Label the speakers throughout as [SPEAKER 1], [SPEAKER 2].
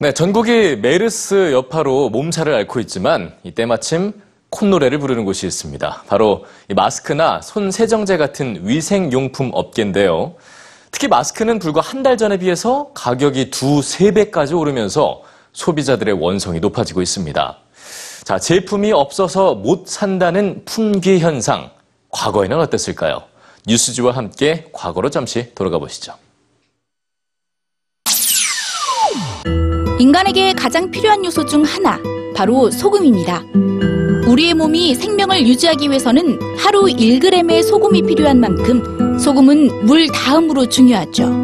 [SPEAKER 1] 네, 전국이 메르스 여파로 몸살을 앓고 있지만 이때 마침 콧노래를 부르는 곳이 있습니다. 바로 이 마스크나 손 세정제 같은 위생용품 업계인데요. 특히 마스크는 불과 한 달 전에 비해서 가격이 두, 세 배까지 오르면서 소비자들의 원성이 높아지고 있습니다. 자, 제품이 없어서 못 산다는 품귀 현상. 과거에는 어땠을까요? 뉴스지와 함께 과거로 잠시 돌아가 보시죠.
[SPEAKER 2] 인간에게 가장 필요한 요소 중 하나, 바로 소금입니다. 우리의 몸이 생명을 유지하기 위해서는 하루 1g의 소금이 필요한 만큼 소금은 물 다음으로 중요하죠.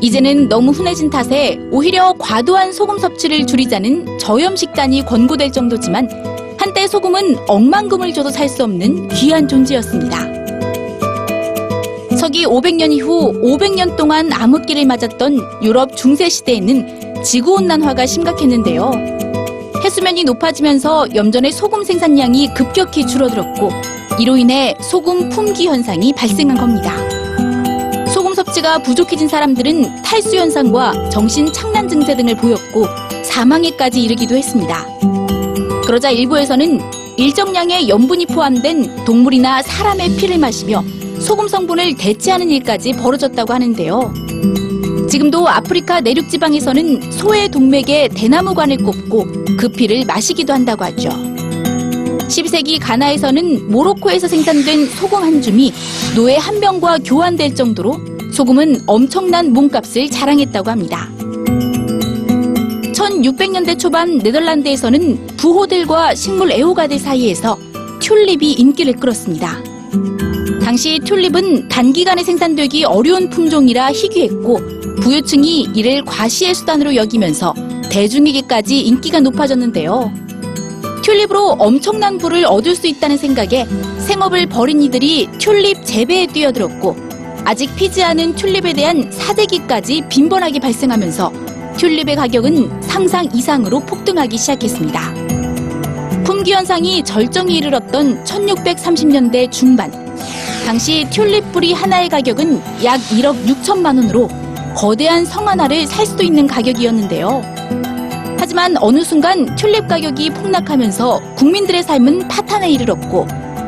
[SPEAKER 2] 이제는 너무 흔해진 탓에 오히려 과도한 소금 섭취를 줄이자는 저염 식단이 권고될 정도지만 한때 소금은 억만금을 줘도 살 수 없는 귀한 존재였습니다. 서기 500년 이후 500년 동안 암흑기를 맞았던 유럽 중세 시대에는 지구온난화가 심각했는데요. 해수면이 높아지면서 염전의 소금 생산량이 급격히 줄어들었고 이로 인해 소금 품귀 현상이 발생한 겁니다. 소금 섭취가 부족해진 사람들은 탈수 현상과 정신 착란 증세 등을 보였고 사망에까지 이르기도 했습니다. 그러자 일부에서는 일정량의 염분이 포함된 동물이나 사람의 피를 마시며 소금 성분을 대체하는 일까지 벌어졌다고 하는데요. 지금도 아프리카 내륙 지방에서는 소의 동맥에 대나무관을 꼽고 그 피를 마시기도 한다고 하죠. 12세기 가나에서는 모로코에서 생산된 소금 한 줌이 노예 한 병과 교환될 정도로 소금은 엄청난 몸값을 자랑했다고 합니다. 1600년대 초반 네덜란드에서는 부호들과 식물 애호가들 사이에서 튤립이 인기를 끌었습니다. 당시 튤립은 단기간에 생산되기 어려운 품종이라 희귀했고 부유층이 이를 과시의 수단으로 여기면서 대중에게까지 인기가 높아졌는데요. 튤립으로 엄청난 부를 얻을 수 있다는 생각에 생업을 벌인 이들이 튤립 재배에 뛰어들었고 아직 피지 않은 튤립에 대한 사재기까지 빈번하게 발생하면서 튤립의 가격은 상상 이상으로 폭등하기 시작했습니다. 품귀 현상이 절정에 이르렀던 1630년대 중반 당시 튤립 뿌리 하나의 가격은 약 1억 6천만 원으로 거대한 성 하나를 살 수도 있는 가격이었는데요. 하지만 어느 순간 튤립 가격이 폭락하면서 국민들의 삶은 파탄에 이르렀고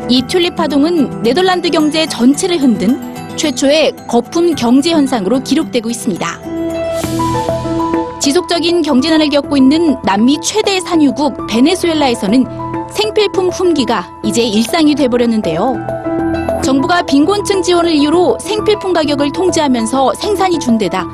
[SPEAKER 2] 이 튤립 파동은 네덜란드 경제 전체를 흔든 최초의 거품 경제 현상으로 기록되고 있습니다. 지속적인 경제난을 겪고 있는 남미 최대 산유국 베네수엘라에서는 생필품 품귀가 이제 일상이 돼버렸는데요. 정부가 빈곤층 지원을 이유로 생필품 가격을 통제하면서 생산이 준대다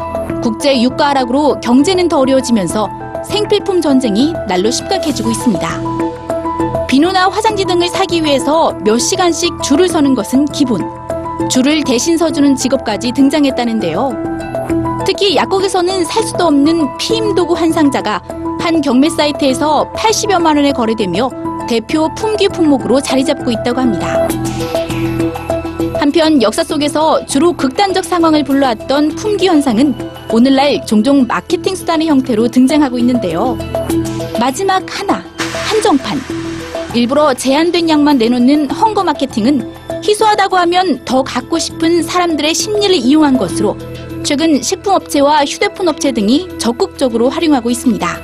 [SPEAKER 2] 국제 유가 하락으로 경제는 더 어려워지면서 생필품 전쟁이 날로 심각해지고 있습니다. 비누나 화장지 등을 사기 위해서 몇 시간씩 줄을 서는 것은 기본. 줄을 대신 서주는 직업까지 등장했다는데요. 특히 약국에서는 살 수도 없는 피임 도구 한 상자가 한 경매 사이트에서 80여만 원에 거래되며 대표 품귀 품목으로 자리 잡고 있다고 합니다. 한편 역사 속에서 주로 극단적 상황을 불러왔던 품귀 현상은 오늘날 종종 마케팅 수단의 형태로 등장하고 있는데요. 마지막 하나, 한정판. 일부러 제한된 양만 내놓는 헝거 마케팅은 희소하다고 하면 더 갖고 싶은 사람들의 심리를 이용한 것으로 최근 식품업체와 휴대폰 업체 등이 적극적으로 활용하고 있습니다.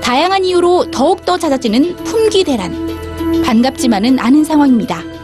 [SPEAKER 2] 다양한 이유로 더욱더 잦아지는 품귀 대란. 반갑지만은 않은 상황입니다.